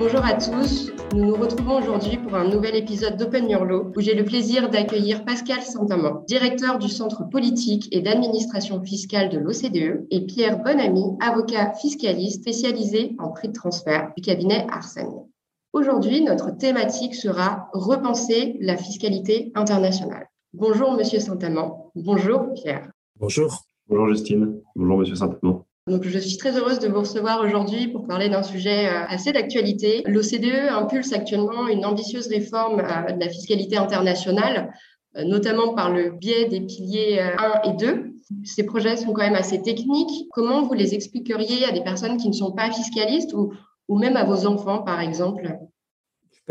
Bonjour à tous, nous nous retrouvons aujourd'hui pour un nouvel épisode d'Open Your Law où j'ai le plaisir d'accueillir Pascal Saint-Amand, directeur du Centre politique et d'administration fiscale de l'OCDE et Pierre Bonamy, avocat fiscaliste spécialisé en prix de transfert du cabinet Arsène. Aujourd'hui, notre thématique sera repenser la fiscalité internationale. Bonjour Monsieur Saint-Amand, bonjour Pierre. Bonjour. Bonjour Justine, bonjour Monsieur Saint-Amand. Donc, je suis très heureuse de vous recevoir aujourd'hui pour parler d'un sujet euh, assez d'actualité. L'OCDE impulse actuellement une ambitieuse réforme euh, de la fiscalité internationale, euh, notamment par le biais des piliers 1 et 2. Ces projets sont quand même assez techniques. Comment vous les expliqueriez à des personnes qui ne sont pas fiscalistes ou, même à vos enfants, par exemple?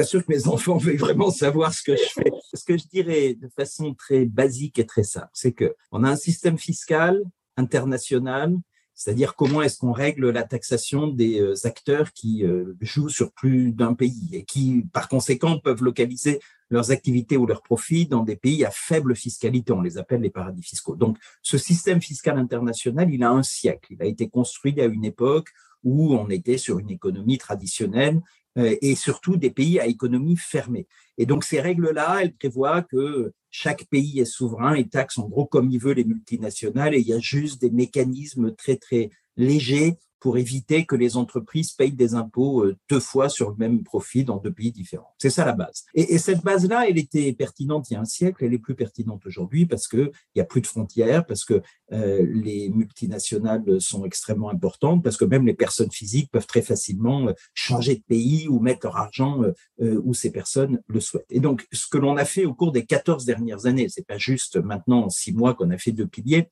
Sûr que mes enfants veuillent vraiment savoir ce que je fais. Ce que je dirais de façon très basique et très simple, c'est que on a un système fiscal international c'est-à-dire comment est-ce qu'on règle la taxation des euh, acteurs qui euh, jouent sur plus d'un pays et qui, par conséquent, peuvent localiser leurs activités ou leurs profits dans des pays à faible fiscalité. On les appelle les paradis fiscaux. Donc, ce système fiscal international, il a un siècle. Il a été construit à une époque où on était sur une économie traditionnelle et surtout des pays à économie fermée. Et donc ces règles-là, elles prévoient que chaque pays est souverain et taxe en gros comme il veut les multinationales et il y a juste des mécanismes très très légers pour éviter que les entreprises payent des impôts euh, deux fois sur le même profit dans deux pays différents. C'est ça la base. Et, cette base-là, elle était pertinente il y a un siècle, elle est plus pertinente aujourd'hui parce que il a plus de frontières, parce que euh, les multinationales sont extrêmement importantes, parce que même les personnes physiques peuvent très facilement euh, changer de pays ou mettre leur argent où ces personnes le souhaitent. Et donc, ce que l'on a fait au cours des 14 dernières années, c'est pas juste maintenant en six mois qu'on a fait deux piliers.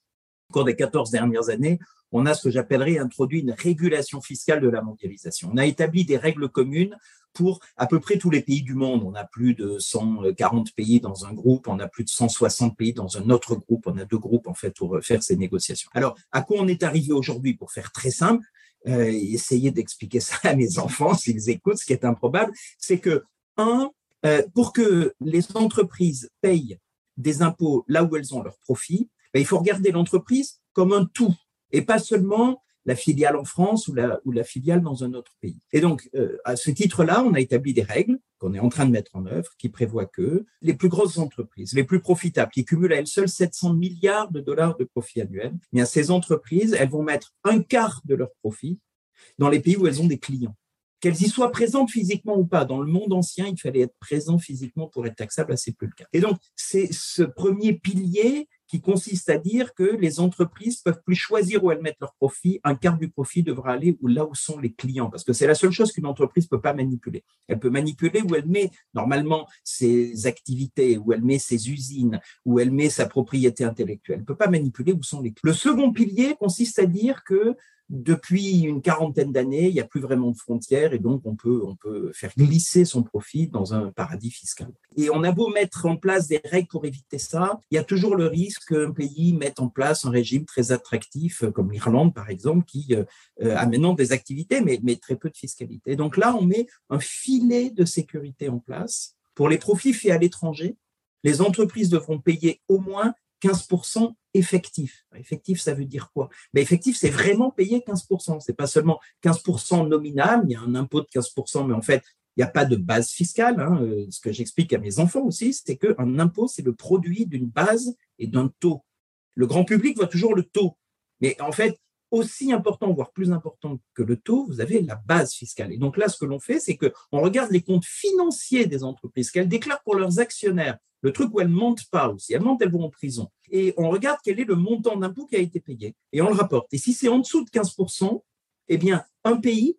Au cours des 14 dernières années, on a ce que j'appellerais introduit une régulation fiscale de la mondialisation. On a établi des règles communes pour à peu près tous les pays du monde. On a plus de 140 pays dans un groupe, on a plus de 160 pays dans un autre groupe. On a deux groupes en fait pour faire ces négociations. Alors, à quoi on est arrivé aujourd'hui? Pour faire très simple, euh, essayer d'expliquer ça à mes enfants s'ils écoutent, ce qui est improbable, c'est que un, euh, pour que les entreprises payent des impôts là où elles ont leurs profits, ben, il faut regarder l'entreprise comme un tout et pas seulement la filiale en France ou la, filiale dans un autre pays. Et donc, euh, à ce titre-là, on a établi des règles qu'on est en train de mettre en œuvre qui prévoient que les plus grosses entreprises, les plus profitables, qui cumulent à elles seules 700 milliards de dollars de profit annuel, eh bien, ces entreprises, elles vont mettre un quart de leur profit dans les pays où elles ont des clients. Qu'elles y soient présentes physiquement ou pas. Dans le monde ancien, il fallait être présent physiquement pour être taxable, là, c'est plus le cas. Et donc, c'est ce premier pilier qui consiste à dire que les entreprises peuvent plus choisir où elles mettent leur profit. Un quart du profit devra aller là où sont les clients, parce que c'est la seule chose qu'une entreprise peut pas manipuler. Elle peut manipuler où elle met normalement ses activités, où elle met ses usines, où elle met sa propriété intellectuelle. Elle peut pas manipuler où sont les clients. Le second pilier consiste à dire que depuis une quarantaine d'années, il n'y a plus vraiment de frontières et donc on peut, on peut faire glisser son profit dans un paradis fiscal. Et on a beau mettre en place des règles pour éviter ça, il y a toujours le risque qu'un pays mette en place un régime très attractif, comme l'Irlande par exemple, qui euh, euh, a maintenant des activités mais, mais très peu de fiscalité. Donc là, on met un filet de sécurité en place pour les profits faits à l'étranger. Les entreprises devront payer au moins 15% effectif. Effectif, ça veut dire quoi? Mais effectif, c'est vraiment payer 15%. C'est pas seulement 15% nominal, il y a un impôt de 15%, mais en fait, il n'y a pas de base fiscale. Hein. Euh, ce que j'explique à mes enfants aussi, c'est qu'un impôt, c'est le produit d'une base et d'un taux. Le grand public voit toujours le taux. Mais en fait, aussi important, voire plus important que le taux, vous avez la base fiscale. Et donc là, ce que l'on fait, c'est qu'on regarde les comptes financiers des entreprises qu'elles déclarent pour leurs actionnaires, le truc où elles mentent pas aussi, elles mentent, elles vont en prison. Et on regarde quel est le montant d'impôt qui a été payé. Et on le rapporte. Et si c'est en dessous de 15%, eh bien, un pays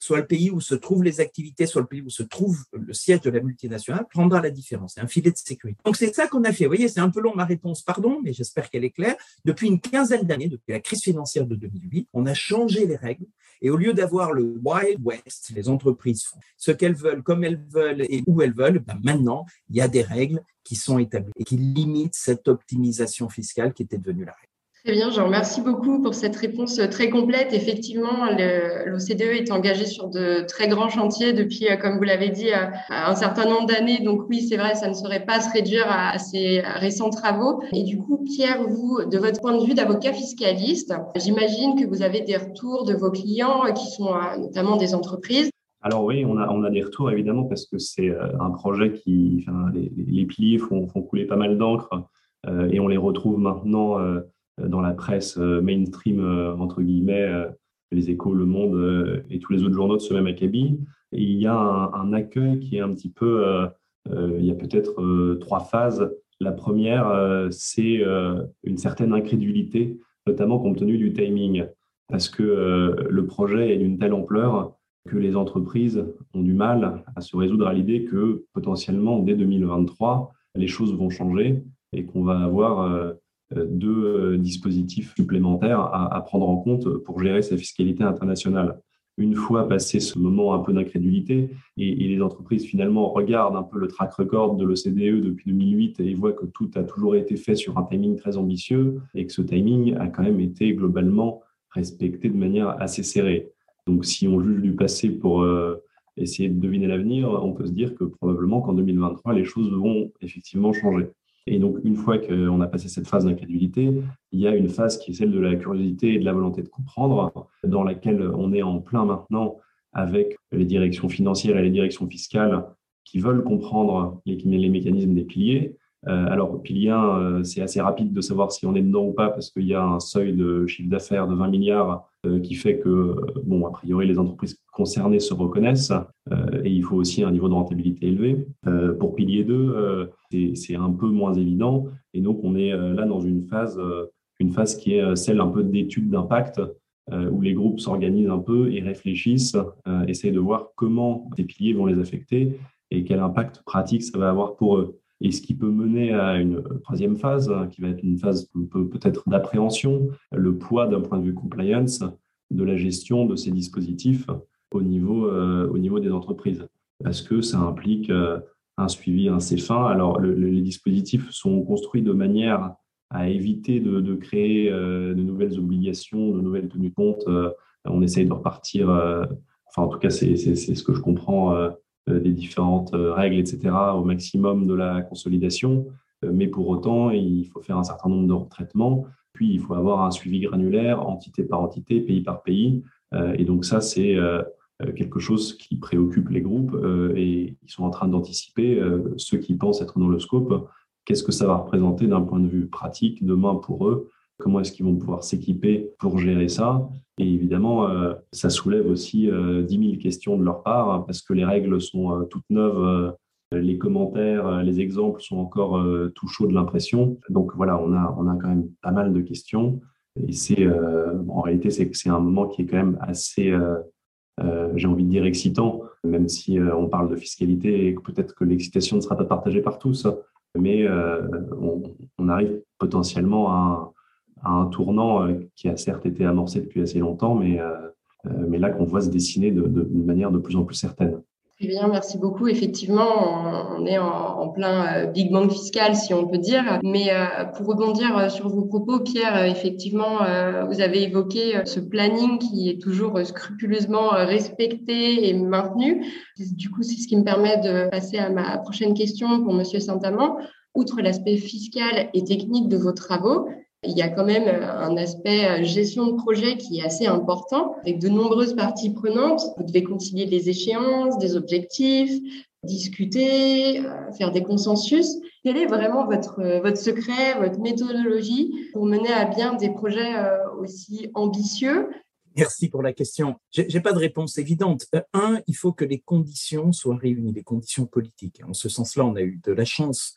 soit le pays où se trouvent les activités, soit le pays où se trouve le siège de la multinationale, prendra la différence. C'est un filet de sécurité. Donc c'est ça qu'on a fait. Vous voyez, c'est un peu long ma réponse, pardon, mais j'espère qu'elle est claire. Depuis une quinzaine d'années, depuis la crise financière de 2008, on a changé les règles. Et au lieu d'avoir le Wild West, les entreprises font ce qu'elles veulent, comme elles veulent et où elles veulent, ben maintenant, il y a des règles qui sont établies et qui limitent cette optimisation fiscale qui était devenue la règle. Très bien, je vous remercie beaucoup pour cette réponse très complète. Effectivement, l'OCDE est engagé sur de très grands chantiers depuis, euh, comme vous l'avez dit, euh, un certain nombre d'années. Donc oui, c'est vrai, ça ne saurait pas se réduire à ces récents travaux. Et du coup, Pierre, vous, de votre point de vue d'avocat fiscaliste, j'imagine que vous avez des retours de vos clients qui sont euh, notamment des entreprises alors oui, on a, des retours évidemment parce que c'est euh, un projet qui, les, les, piliers font, couler pas mal d'encre euh, et on les retrouve maintenant euh, dans la presse mainstream entre guillemets, les Échos, Le Monde et tous les autres journaux de ce même acabit. Il y a un, accueil qui est un petit peu, il y a peut-être trois phases. La première, c'est une certaine incrédulité, notamment compte tenu du timing, parce que le projet est d'une telle ampleur que les entreprises ont du mal à se résoudre à l'idée que potentiellement, dès 2023, les choses vont changer et qu'on va avoir euh, deux euh, dispositifs supplémentaires à, prendre en compte pour gérer sa fiscalité internationale. Une fois passé ce moment un peu d'incrédulité et, les entreprises finalement regardent un peu le track record de l'OCDE depuis 2008 et voient que tout a toujours été fait sur un timing très ambitieux et que ce timing a quand même été globalement respecté de manière assez serrée. Donc, si on juge du passé pour euh, essayer de deviner l'avenir, on peut se dire que probablement qu'en 2023, les choses vont effectivement changer. Et donc, une fois qu'on a passé cette phase d'incrédulité, il y a une phase qui est celle de la curiosité et de la volonté de comprendre, dans laquelle on est en plein maintenant avec les directions financières et les directions fiscales qui veulent comprendre les, mécanismes des piliers, alors, pilier 1, euh, c'est assez rapide de savoir si on est dedans ou pas parce qu'il y a un seuil de chiffre d'affaires de 20 milliards euh, qui fait que, bon, a priori, les entreprises concernées se reconnaissent et il faut aussi un niveau de rentabilité élevé. pour pilier 2, c'est un peu moins évident et donc on est là dans une phase, une phase qui est celle un peu d'étude d'impact où les groupes s'organisent un peu et réfléchissent, essayent de voir comment ces piliers vont les affecter et quel impact pratique ça va avoir pour eux et ce qui peut mener à une troisième phase, hein, qui va être une phase peut-être d'appréhension, le poids d'un point de vue compliance de la gestion de ces dispositifs au niveau, euh, des entreprises, parce que ça implique euh, un suivi assez fin. Alors, les dispositifs sont construits de manière à éviter de, créer euh, de nouvelles obligations, de nouvelles tenues de compte. on essaye de repartir, enfin, en tout cas, c'est ce que je comprends des différentes euh, règles, etc., au maximum de la consolidation. Euh, mais pour autant, il faut faire un certain nombre de retraitements. Puis, il faut avoir un suivi granulaire, entité par entité, pays par pays. Et donc, ça, c'est quelque chose qui préoccupe les groupes et ils sont en train d'anticiper, ceux qui pensent être dans le scope, qu'est-ce que ça va représenter d'un point de vue pratique demain pour eux comment est-ce qu'ils vont pouvoir s'équiper pour gérer ça? Et évidemment, euh, ça soulève aussi euh, 10 000 questions de leur part, hein, parce que les règles sont euh, toutes neuves, euh, les commentaires, les exemples sont encore tout chauds de l'impression. Donc voilà, on a, on a quand même pas mal de questions. Et c'est, en réalité, c'est, c'est un moment qui est quand même assez, j'ai envie de dire, excitant, même si on parle de fiscalité et que peut-être que l'excitation ne sera pas partagée par tous. Mais on arrive potentiellement à à un tournant euh, qui a certes été amorcé depuis assez longtemps, mais, euh, euh, mais là qu'on voit se dessiner de, de, manière de plus en plus certaine. Très bien, merci beaucoup. Effectivement, on est en, plein Big Bang fiscal, si on peut dire. Mais pour rebondir sur vos propos, Pierre, effectivement, vous avez évoqué ce planning qui est toujours scrupuleusement respecté et maintenu. Du coup, c'est ce qui me permet de passer à ma prochaine question pour Monsieur Saint-Amand. Outre l'aspect fiscal et technique de vos travaux, il y a quand même euh, un aspect euh, gestion de projet qui est assez important, avec de nombreuses parties prenantes. Vous devez concilier les échéances, des objectifs, discuter, euh, faire des consensus. Quel est vraiment votre, votre secret, votre méthodologie pour mener à bien des projets aussi ambitieux? Merci pour la question. Je n'ai pas de réponse évidente. Un, il faut que les conditions soient réunies, les conditions politiques. En ce sens-là, on a eu de la chance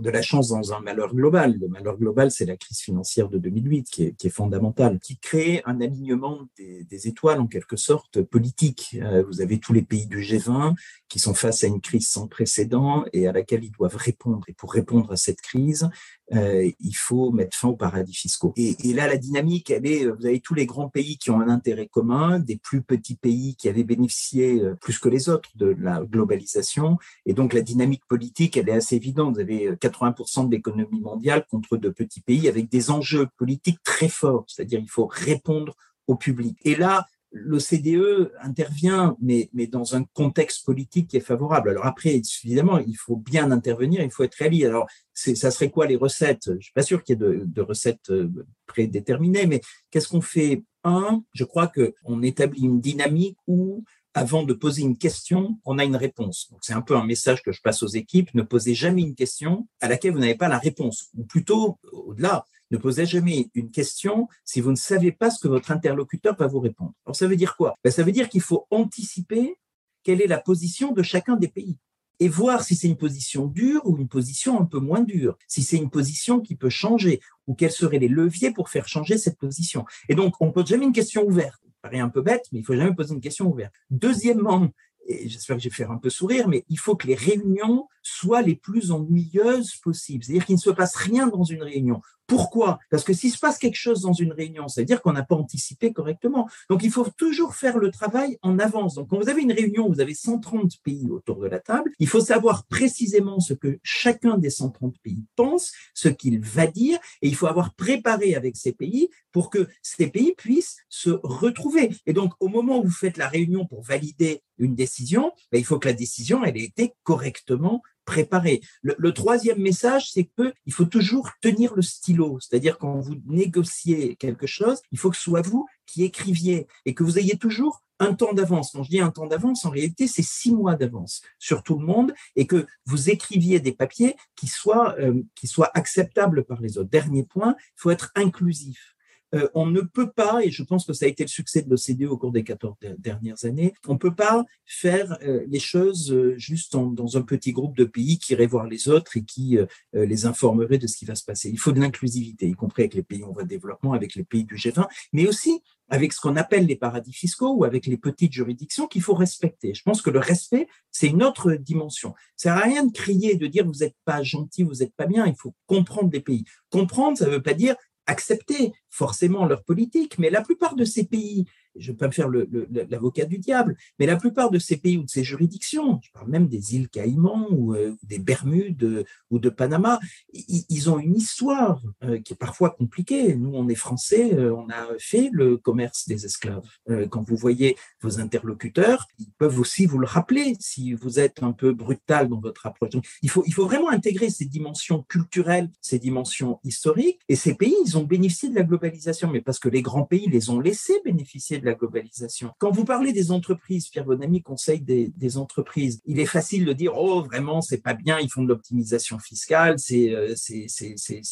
de la chance dans un malheur global. Le malheur global, c'est la crise financière de 2008 qui est, qui est fondamentale, qui crée un alignement des, des, étoiles en quelque sorte politique. Euh, vous avez tous les pays du G20 qui sont face à une crise sans précédent et à laquelle ils doivent répondre. Et pour répondre à cette crise, euh, il faut mettre fin aux paradis fiscaux. Et, et, là, la dynamique, elle est, vous avez tous les grands pays qui ont un intérêt commun, des plus petits pays qui avaient bénéficié euh, plus que les autres de la globalisation. Et donc, la dynamique politique, elle est assez évidente. Vous avez 80% de l'économie mondiale contre de petits pays avec des enjeux politiques très forts. C'est-à-dire, il faut répondre au public. Et là, l'OCDE intervient, mais, dans un contexte politique qui est favorable. Alors après, évidemment, il faut bien intervenir, il faut être réaliste. Alors, ça serait quoi les recettes? Je suis pas sûr qu'il y ait de, de recettes euh, prédéterminées, mais qu'est-ce qu'on fait? Un, je crois qu'on établit une dynamique où avant de poser une question, on a une réponse. C'est un peu un message que je passe aux équipes. Ne posez jamais une question à laquelle vous n'avez pas la réponse. Ou plutôt, au-delà, ne posez jamais une question si vous ne savez pas ce que votre interlocuteur va vous répondre. Alors ça veut dire quoi? Ben, Ça veut dire qu'il faut anticiper quelle est la position de chacun des pays et voir si c'est une position dure ou une position un peu moins dure, si c'est une position qui peut changer ou quels seraient les leviers pour faire changer cette position. Et donc, on ne pose jamais une question ouverte. Ça paraît un peu bête, mais il faut jamais poser une question ouverte. Deuxièmement, et j'espère que je vais faire un peu sourire, mais il faut que les réunions soient les plus ennuyeuses possibles. C'est-à-dire qu'il ne se passe rien dans une réunion. Pourquoi? Parce que s'il se passe quelque chose dans une réunion, ça veut dire qu'on n'a pas anticipé correctement. Donc, il faut toujours faire le travail en avance. Donc, quand vous avez une réunion, vous avez 130 pays autour de la table, il faut savoir précisément ce que chacun des 130 pays pense, ce qu'il va dire, et il faut avoir préparé avec ces pays pour que ces pays puissent se retrouver. Et donc, au moment où vous faites la réunion pour valider une décision, ben, il faut que la décision, elle ait été correctement préparer. Le, troisième message, c'est qu'il faut toujours tenir le stylo, c'est-à-dire quand vous négociez quelque chose, il faut que ce soit vous qui écriviez et que vous ayez toujours un temps d'avance. Quand je dis un temps d'avance, en réalité, c'est six mois d'avance sur tout le monde et que vous écriviez des papiers qui soient, euh, qui soient acceptables par les autres. Dernier point, il faut être inclusif. Euh, on ne peut pas, et je pense que ça a été le succès de l'OCDE au cours des 14 dernières années, on ne peut pas faire euh, les choses euh, juste dans un petit groupe de pays qui irait voir les autres et qui les informerait de ce qui va se passer. Il faut de l'inclusivité, y compris avec les pays en voie de développement, avec les pays du G20, mais aussi avec ce qu'on appelle les paradis fiscaux ou avec les petites juridictions qu'il faut respecter. Je pense que le respect, c'est une autre dimension. Ça sert à rien de crier, de dire vous n'êtes pas gentil, vous n'êtes pas bien. Il faut comprendre les pays. Comprendre, ça ne veut pas dire accepter forcément leur politique, mais la plupart de ces pays je ne vais pas me faire l'avocat du diable, mais la plupart de ces pays ou de ces juridictions, je parle même des îles Caïmans ou euh, des Bermudes euh, ou de Panama, ils, ont une histoire euh, qui est parfois compliquée. Nous, on est français, on a fait le commerce des esclaves. quand vous voyez vos interlocuteurs, ils peuvent aussi vous le rappeler si vous êtes un peu brutal dans votre approche. il faut, il faut vraiment intégrer ces dimensions culturelles, ces dimensions historiques. Et ces pays, ils ont bénéficié de la globalisation, mais parce que les grands pays les ont laissés bénéficier de globalisation. Quand vous parlez des entreprises, Pierre Bonamy conseille des, entreprises, il est facile de dire, oh, vraiment, c'est pas bien, ils font de l'optimisation fiscale, c'est euh,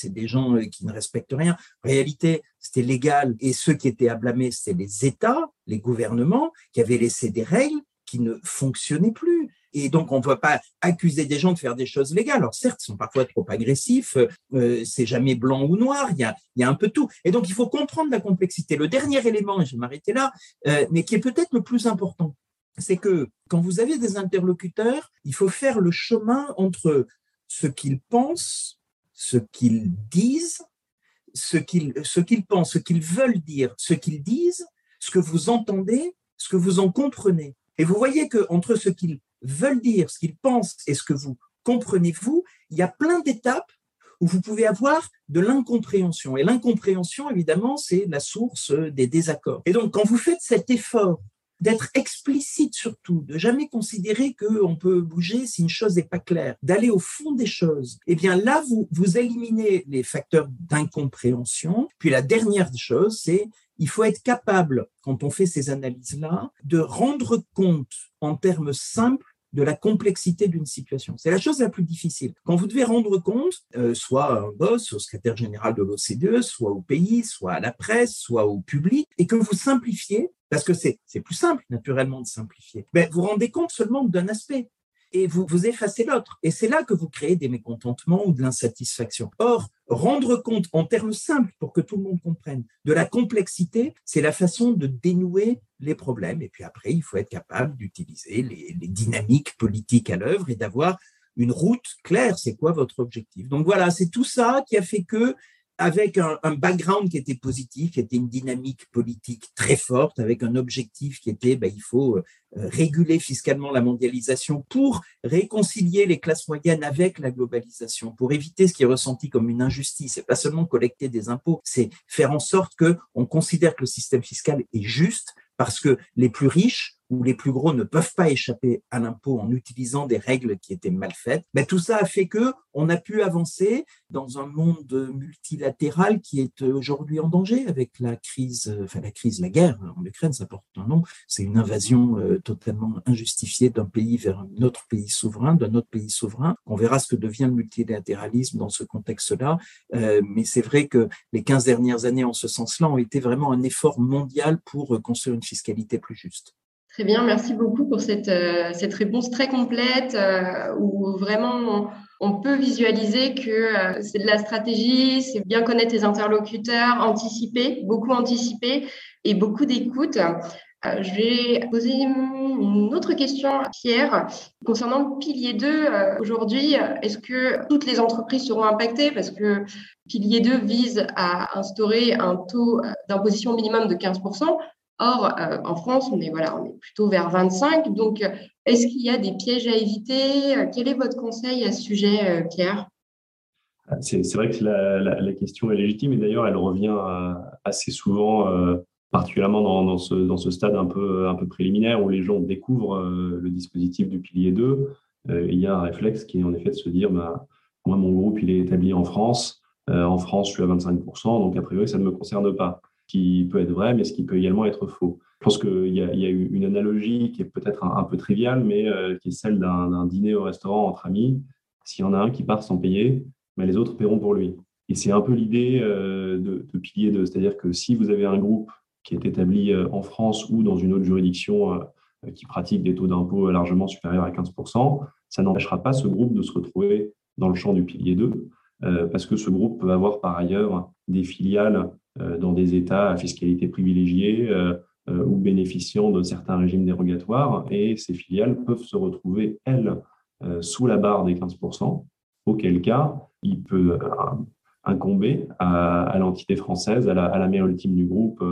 des gens euh, qui ne respectent rien. En réalité, c'était légal et ceux qui étaient à blâmer, c'était les États, les gouvernements qui avaient laissé des règles qui ne fonctionnaient plus. Et donc, on ne va pas accuser des gens de faire des choses légales. Alors, certes, ils sont parfois trop agressifs, euh, c'est jamais blanc ou noir, il y, a, il y a un peu tout. Et donc, il faut comprendre la complexité. Le dernier élément, et je vais m'arrêter là, euh, mais qui est peut-être le plus important, c'est que quand vous avez des interlocuteurs, il faut faire le chemin entre ce qu'ils pensent, ce qu'ils disent, ce qu'ils ce qu'ils pensent, ce qu'ils veulent dire, ce qu'ils disent, ce que vous entendez, ce que vous en comprenez. Et vous voyez que entre ce qu'ils veulent dire, ce qu'ils pensent et ce que vous comprenez vous, il y a plein d'étapes où vous pouvez avoir de l'incompréhension. Et l'incompréhension, évidemment, c'est la source des désaccords. Et donc, quand vous faites cet effort d'être explicite surtout, de jamais considérer qu'on peut bouger si une chose n'est pas claire, d'aller au fond des choses, eh bien là, vous, vous éliminez les facteurs d'incompréhension. Puis la dernière chose, c'est il faut être capable, quand on fait ces analyses-là, de rendre compte en termes simples de la complexité d'une situation. C'est la chose la plus difficile. Quand vous devez rendre compte, euh, soit à un boss, au secrétaire général de l'OCDE, soit au pays, soit à la presse, soit au public, et que vous simplifiez, parce que c'est plus simple naturellement de simplifier, mais vous rendez compte seulement d'un aspect et vous, vous effacez l'autre. Et c'est là que vous créez des mécontentements ou de l'insatisfaction. Or, rendre compte en termes simples pour que tout le monde comprenne de la complexité, c'est la façon de dénouer les problèmes. Et puis après, il faut être capable d'utiliser les, les dynamiques politiques à l'œuvre et d'avoir une route claire, c'est quoi votre objectif? Donc voilà, c'est tout ça qui a fait que avec un, background qui était positif, qui était une dynamique politique très forte, avec un objectif qui était, ben, il faut euh, réguler fiscalement la mondialisation pour réconcilier les classes moyennes avec la globalisation, pour éviter ce qui est ressenti comme une injustice. C'est pas seulement collecter des impôts, c'est faire en sorte que on considère que le système fiscal est juste parce que les plus riches où les plus gros ne peuvent pas échapper à l'impôt en utilisant des règles qui étaient mal faites. Mais tout ça a fait que on a pu avancer dans un monde multilatéral qui est aujourd'hui en danger avec la crise, enfin la crise, la guerre en Ukraine, ça porte un nom. C'est une invasion euh, totalement injustifiée d'un pays vers un autre pays souverain, d'un autre pays souverain. On verra ce que devient le multilatéralisme dans ce contexte-là. Euh, mais c'est vrai que les 15 dernières années en ce sens-là ont été vraiment un effort mondial pour construire une fiscalité plus juste. Très bien, merci beaucoup pour cette, euh, cette réponse très complète euh, où vraiment on, peut visualiser que euh, c'est de la stratégie, c'est bien connaître les interlocuteurs, anticiper, beaucoup anticiper et beaucoup d'écoute. je vais poser une autre question à Pierre concernant le pilier 2. Aujourd'hui, est-ce que toutes les entreprises seront impactées? Parce que pilier 2 vise à instaurer un taux d'imposition minimum de 15%. Or, euh, en France, on est, voilà, on est plutôt vers 25. Donc, euh, est-ce qu'il y a des pièges à éviter? Euh, Quel est votre conseil à ce sujet, Pierre? C'est, vrai que la, question est légitime et d'ailleurs, elle revient assez souvent, particulièrement dans, ce, dans, ce, stade un peu, un peu préliminaire où les gens découvrent le dispositif du pilier 2. il y a un réflexe qui est en effet de se dire bah, moi, mon groupe, il est établi en France. en France, je suis à 25%, donc a priori, ça ne me concerne pas qui peut être vrai, mais ce qui peut également être faux. Je pense qu'il y, y, a une analogie qui est peut-être un, peu triviale, mais euh, qui est celle d'un dîner au restaurant entre amis. S'il y en a un qui part sans payer, mais les autres paieront pour lui. Et c'est un peu l'idée euh, de, de, pilier de, c'est-à-dire que si vous avez un groupe qui est établi euh, en France ou dans une autre juridiction qui pratique des taux d'impôt largement supérieurs à 15%, ça n'empêchera pas ce groupe de se retrouver dans le champ du pilier 2, parce que ce groupe peut avoir par ailleurs des filiales dans des États à fiscalité privilégiée euh, euh, ou bénéficiant de certains régimes dérogatoires. Et ces filiales peuvent se retrouver, elles, sous la barre des 15%, auquel cas, il peut incomber à, l'entité française, à la, mère ultime du groupe,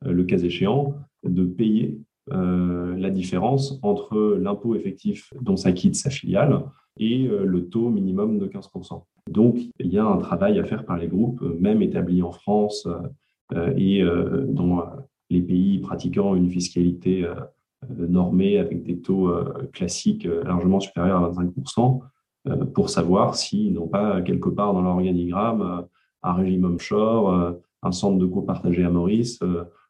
le cas échéant, de payer la différence entre l'impôt effectif dont s'acquitte sa filiale et le taux minimum de 15%. Donc, il y a un travail à faire par les groupes, même établis en France euh, et euh, dans les pays pratiquant une fiscalité euh, normée avec des taux classiques largement supérieurs à 25%, pour savoir s'ils n'ont pas quelque part dans l'organigramme un régime onshore, un centre de copartagé à Maurice,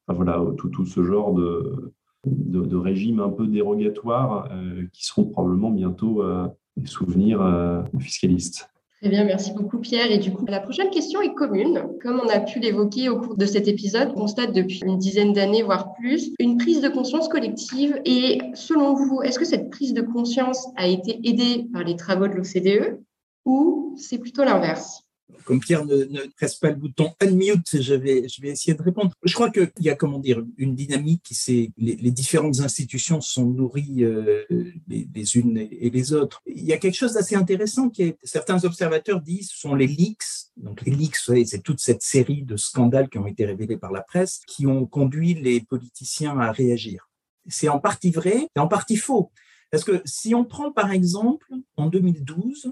voilà, tout, tout ce genre de, de, de régimes un peu dérogatoires qui seront probablement bientôt des souvenirs fiscalistes. Très bien, merci beaucoup Pierre. Et du coup, la prochaine question est commune. Comme on a pu l'évoquer au cours de cet épisode, on constate depuis une dizaine d'années, voire plus, une prise de conscience collective. Et selon vous, est-ce que cette prise de conscience a été aidée par les travaux de l'OCDE ou c'est plutôt l'inverse? Comme Pierre ne, ne, presse pas le bouton unmute, je vais, je vais essayer de répondre. Je crois qu'il y a, comment dire, une dynamique qui c'est les, les, différentes institutions sont nourries euh, les, unes et les autres. Il y a quelque chose d'assez intéressant qui est, certains observateurs disent, sont les leaks. Donc les leaks, c'est toute cette série de scandales qui ont été révélés par la presse qui ont conduit les politiciens à réagir. C'est en partie vrai et en partie faux. Parce que si on prend par exemple en 2012, euh,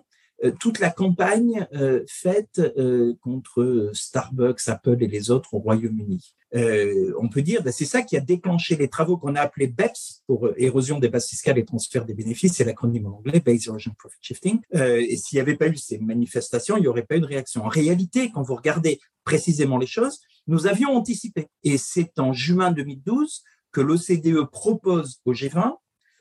toute la campagne euh, faite euh, contre Starbucks, Apple et les autres au Royaume-Uni. on peut dire, ben, c'est ça qui a déclenché les travaux qu'on a appelés BEPS pour érosion des bases fiscales et transfert des bénéfices, c'est l'acronyme en anglais, Base Erosion Profit Shifting. et s'il n'y avait pas eu ces manifestations, il n'y aurait pas eu de réaction. En réalité, quand vous regardez précisément les choses, nous avions anticipé. Et c'est en juin 2012 que l'OCDE propose au G20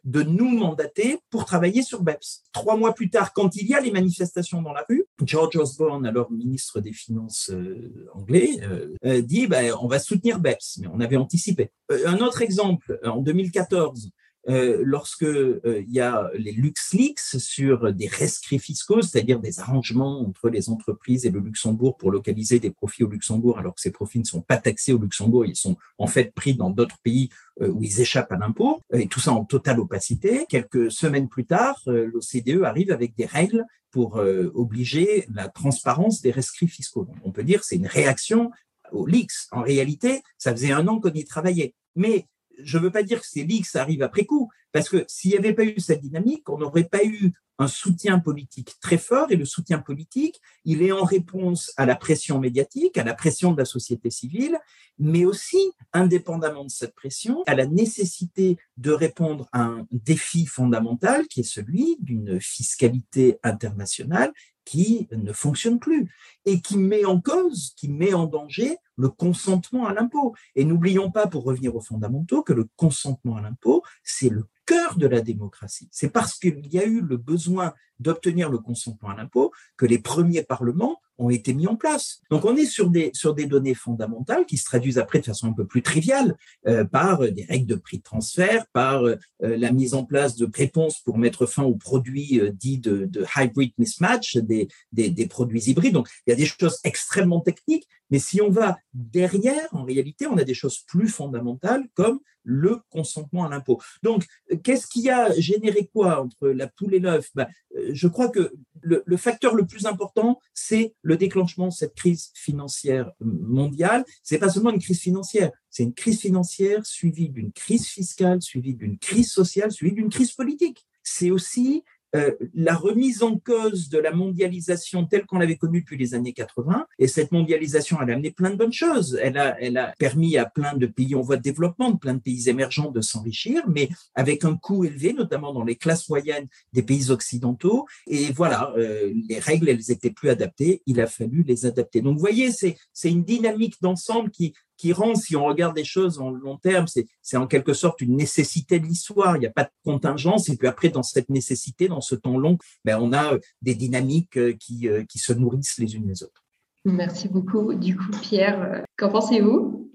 de nous mandater pour travailler sur BEPS. Trois mois plus tard, quand il y a les manifestations dans la rue, George Osborne, alors ministre des Finances euh, anglais, euh, euh, dit ben, on va soutenir BEPS, mais on avait anticipé. un autre exemple, en 2014, euh, lorsque euh, il y a les LuxLeaks sur des rescrits fiscaux, c'est-à-dire des arrangements entre les entreprises et le Luxembourg pour localiser des profits au Luxembourg, alors que ces profits ne sont pas taxés au Luxembourg, ils sont en fait pris dans d'autres pays euh, où ils échappent à l'impôt, et tout ça en totale opacité. Quelques semaines plus tard, l'OCDE arrive avec des règles pour obliger la transparence des rescrits fiscaux. On peut dire c'est une réaction aux leaks. En réalité, ça faisait un an qu'on y travaillait. Mais je ne veux pas dire que c'est lié, que ça arrive après coup, parce que s'il n'y avait pas eu cette dynamique, on n'aurait pas eu un soutien politique très fort, et le soutien politique, il est en réponse à la pression médiatique, à la pression de la société civile, mais aussi, indépendamment de cette pression, à la nécessité de répondre à un défi fondamental qui est celui d'une fiscalité internationale qui ne fonctionne plus et qui met en cause, qui met en danger le consentement à l'impôt. Et n'oublions pas, pour revenir aux fondamentaux, que le consentement à l'impôt, c'est le cœur de la démocratie. C'est parce qu'il y a eu le besoin d'obtenir le consentement à l'impôt que les premiers parlements ont été mis en place. Donc on est sur des, sur des données fondamentales qui se traduisent après de façon un peu plus triviale euh, par des règles de prix de transfert, par euh, la mise en place de réponses pour mettre fin aux produits euh, dits de, hybrid mismatch, des, des, produits hybrides. Donc il y a des choses extrêmement techniques, mais si on va derrière, en réalité, on a des choses plus fondamentales comme le consentement à l'impôt. Donc, qu'est-ce qui a généré quoi entre la poule et l'œuf? Ben, Je crois que le, facteur le plus important, c'est le déclenchement de cette crise financière mondiale. C'est pas seulement une crise financière, c'est une crise financière suivie d'une crise fiscale, suivie d'une crise sociale, suivie d'une crise politique. C'est aussi euh, la remise en cause de la mondialisation telle qu'on l'avait connue depuis les années 80. Et cette mondialisation, elle a amené plein de bonnes choses. Elle a, elle a permis à plein de pays en voie de développement, de plein de pays émergents de s'enrichir, mais avec un coût élevé, notamment dans les classes moyennes des pays occidentaux. Et voilà, euh, les règles, elles étaient plus adaptées. Il a fallu les adapter. Donc, vous voyez, c'est une dynamique d'ensemble qui, qui rend, si on regarde des choses en long terme, c'est en quelque sorte une nécessité de l'histoire. Il n'y a pas de contingence. Et puis après, dans cette nécessité, dans ce temps long, ben, on a euh, des dynamiques euh, qui, euh, qui se nourrissent les unes les autres. Merci beaucoup. Du coup, Pierre, qu'en pensez-vous?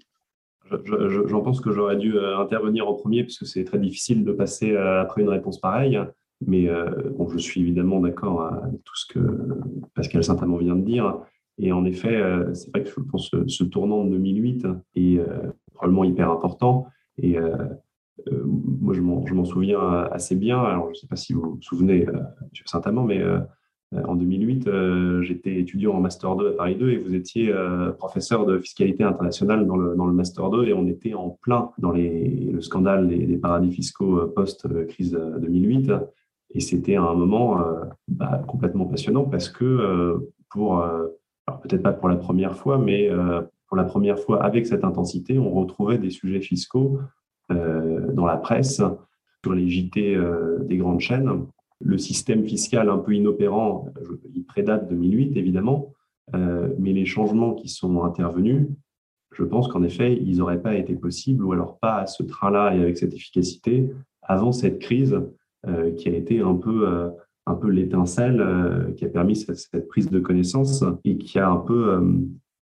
J'en pense que j'aurais dû intervenir en premier parce que c'est très difficile de passer après une réponse pareille. Mais bon, je suis évidemment d'accord avec tout ce que Pascal Saint-Amand vient de dire. Et en effet, euh, c'est vrai que je pense ce tournant de 2008 est euh, probablement hyper important. Et euh, moi, je m'en souviens assez bien. Alors, je ne sais pas si vous vous souvenez, M. Saint-Amand, mais en 2008, j'étais étudiant en Master 2 à Paris 2 et vous étiez professeur de fiscalité internationale dans le, dans le Master 2 et on était en plein dans le scandale des, paradis fiscaux post-crise 2008. Et c'était un moment bah, complètement passionnant parce que pour peut-être pas pour la première fois, mais euh, pour la première fois avec cette intensité, on retrouvait des sujets fiscaux euh, dans la presse, sur les JT euh, des grandes chaînes. Le système fiscal un peu inopérant, il prédate 2008 évidemment, mais les changements qui sont intervenus, je pense qu'en effet, ils n'auraient pas été possibles, ou alors pas à ce train-là et avec cette efficacité, avant cette crise qui a été un peu un peu l'étincelle euh, qui a permis cette, prise de connaissance et qui a un peu euh,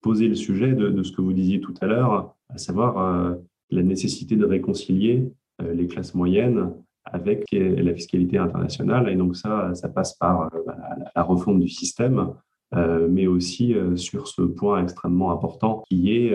posé le sujet de, ce que vous disiez tout à l'heure, à savoir euh, la nécessité de réconcilier les classes moyennes avec la fiscalité internationale. Et donc ça, ça passe par bah, la refonte du système, mais aussi sur ce point extrêmement important qui est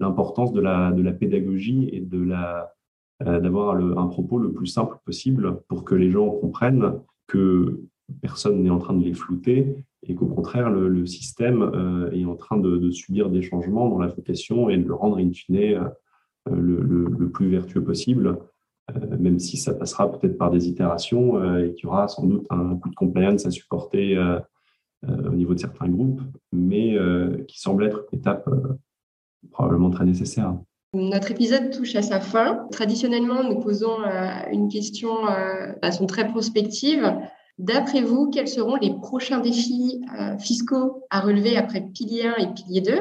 l'importance de la, de la pédagogie et de la d'avoir un propos le plus simple possible pour que les gens comprennent que personne n'est en train de les flouter et qu'au contraire, le, système euh, est en train de, subir des changements dans la vocation et de le rendre in fine euh, le, plus vertueux possible, euh, même si ça passera peut-être par des itérations et qu'il y aura sans doute un coup de compliance à supporter au niveau de certains groupes, mais qui semble être une étape probablement très nécessaire. Notre épisode touche à sa fin. Traditionnellement, nous posons euh, une question euh, de façon très prospective. D'après vous, quels seront les prochains défis euh, fiscaux à relever après pilier 1 et pilier 2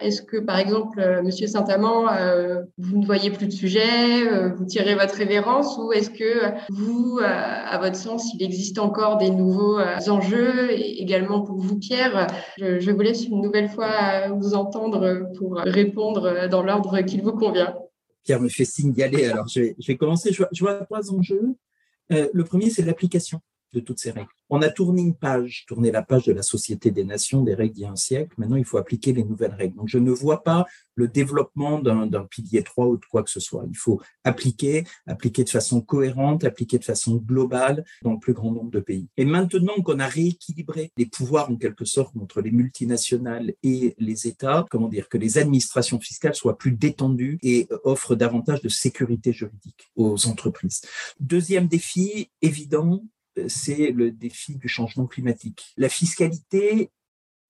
est-ce que, par exemple, euh, Monsieur Saint-Amand, euh, vous ne voyez plus de sujet, euh, vous tirez votre révérence, ou est-ce que vous, à votre sens, il existe encore des nouveaux enjeux, et également pour vous, Pierre je, vous laisse une nouvelle fois vous entendre pour répondre dans l'ordre qu'il vous convient. Pierre me fait aller, alors je vais, commencer. Je vois, trois enjeux. le premier, c'est l'application de toutes ces règles. On a tourné une page, tourné la page de la Société des Nations, des règles d'il y a un siècle. Maintenant, il faut appliquer les nouvelles règles. Donc, je ne vois pas le développement d'un pilier 3 ou de quoi que ce soit. Il faut appliquer, appliquer de façon cohérente, appliquer de façon globale dans le plus grand nombre de pays. Et maintenant qu'on a rééquilibré les pouvoirs en quelque sorte entre les multinationales et les États, comment dire, que les administrations fiscales soient plus détendues et offrent davantage de sécurité juridique aux entreprises. Deuxième défi évident, c'est le défi du changement climatique. La fiscalité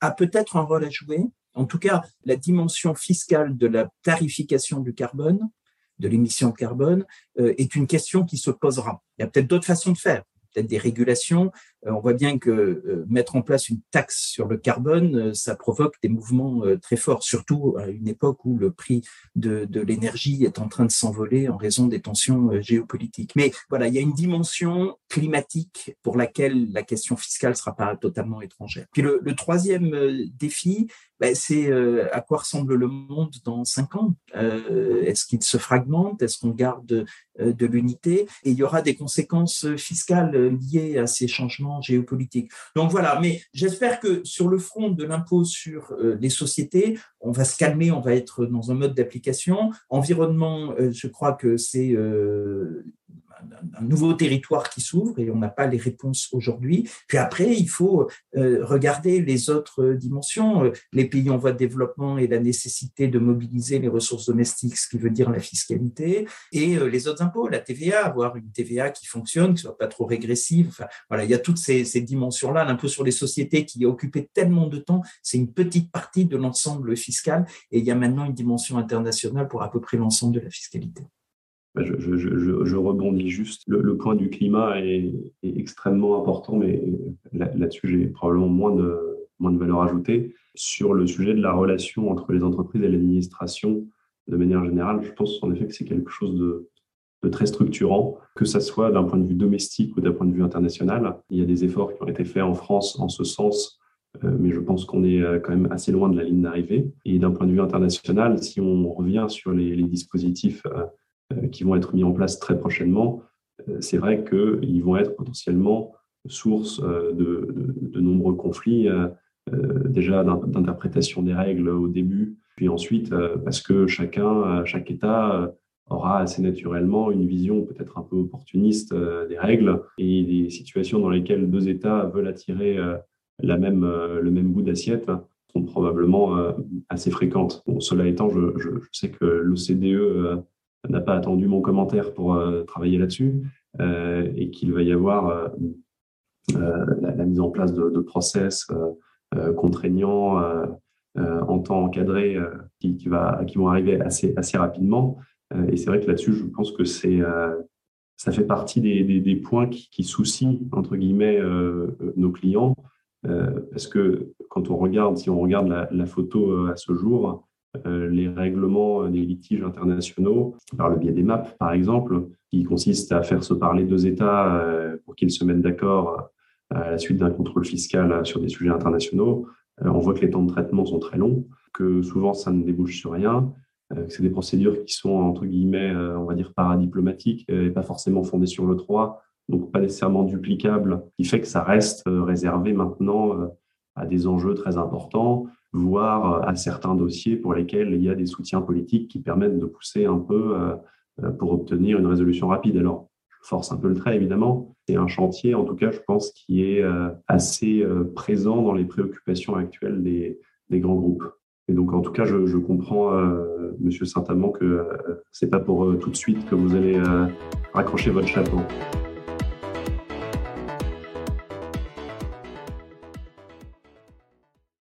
a peut-être un rôle à jouer. En tout cas, la dimension fiscale de la tarification du carbone, de l'émission de carbone, euh, est une question qui se posera. Il y a peut-être d'autres façons de faire peut-être des régulations. Euh, on voit bien que euh, mettre en place une taxe sur le carbone, euh, ça provoque des mouvements très forts, surtout à une époque où le prix de, de l'énergie est en train de s'envoler en raison des tensions géopolitiques. Mais voilà, il y a une dimension climatique pour laquelle la question fiscale sera pas totalement étrangère. Puis le, troisième défi, ben, c'est à quoi ressemble le monde dans cinq ans? Est-ce qu'il se fragmente? Est-ce qu'on garde de l'unité? Et il y aura des conséquences fiscales liées à ces changements géopolitiques. Donc voilà, mais j'espère que sur le front de l'impôt sur euh, les sociétés, on va se calmer, on va être dans un mode d'application. Environnement, euh, je crois que c'est euh, un nouveau territoire qui s'ouvre et on n'a pas les réponses aujourd'hui. Puis après, il faut euh, regarder les autres dimensions, euh, les pays en voie de développement et la nécessité de mobiliser les ressources domestiques, ce qui veut dire la fiscalité, et euh, les autres impôts, la TVA, avoir une TVA qui fonctionne, qui soit pas trop régressive. Enfin, voilà, il y a toutes ces, ces dimensions-là. L'impôt sur les sociétés qui a occupé tellement de temps, c'est une petite partie de l'ensemble fiscal, et il y a maintenant une dimension internationale pour à peu près l'ensemble de la fiscalité. Bah, je, rebondis juste. Le, point du climat est, extrêmement important, mais là-dessus, j'ai probablement moins de, moins de valeur ajoutée. Sur le sujet de la relation entre les entreprises et l'administration, de manière générale, je pense en effet que c'est quelque chose de, très structurant, que ce soit d'un point de vue domestique ou d'un point de vue international. Il y a des efforts qui ont été faits en France en ce sens, euh, mais je pense qu'on est euh, quand même assez loin de la ligne d'arrivée. Et d'un point de vue international, si on revient sur les, dispositifs euh, qui vont être mis en place très prochainement, euh, c'est vrai qu'ils vont être potentiellement source euh, de, nombreux conflits, déjà d'interprétation des règles au début, puis ensuite parce que chacun, chaque État aura assez naturellement une vision peut-être un peu opportuniste des règles et des situations dans lesquelles deux États veulent attirer le même bout d'assiette sont probablement assez fréquentes. Bon, cela étant, je sais que l'OCDE n'a pas attendu mon commentaire pour euh, travailler là-dessus euh, et qu'il va y avoir euh, la, mise en place de, process contraignants en temps encadré qui, va, qui vont arriver assez, assez rapidement. et c'est vrai que là-dessus, je pense que c'est ça fait partie des, points qui, soucient, entre guillemets, nos clients. parce que quand on regarde, si on regarde la, photo à ce jour, les règlements euh, des litiges internationaux par le biais des MAP, par exemple, qui consistent à faire se parler deux États euh, pour qu'ils se mettent d'accord à la suite d'un contrôle fiscal sur des sujets internationaux. On voit que les temps de traitement sont très longs, que souvent ça ne débouche sur rien, que c'est des procédures qui sont entre guillemets, on va dire, paradiplomatiques et pas forcément fondées sur le droit, donc pas nécessairement duplicables, qui fait que ça reste réservé maintenant à des enjeux très importants voire euh, à certains dossiers pour lesquels il y a des soutiens politiques qui permettent de pousser un peu euh, euh, pour obtenir une résolution rapide. Alors, force un peu le trait, évidemment. C'est un chantier, en tout cas, je pense, qui est assez présent dans les préoccupations actuelles des, grands groupes. Et donc, en tout cas, je, comprends, Monsieur Saint-Amand, que c'est pas pour tout de suite que vous allez raccrocher votre chapeau.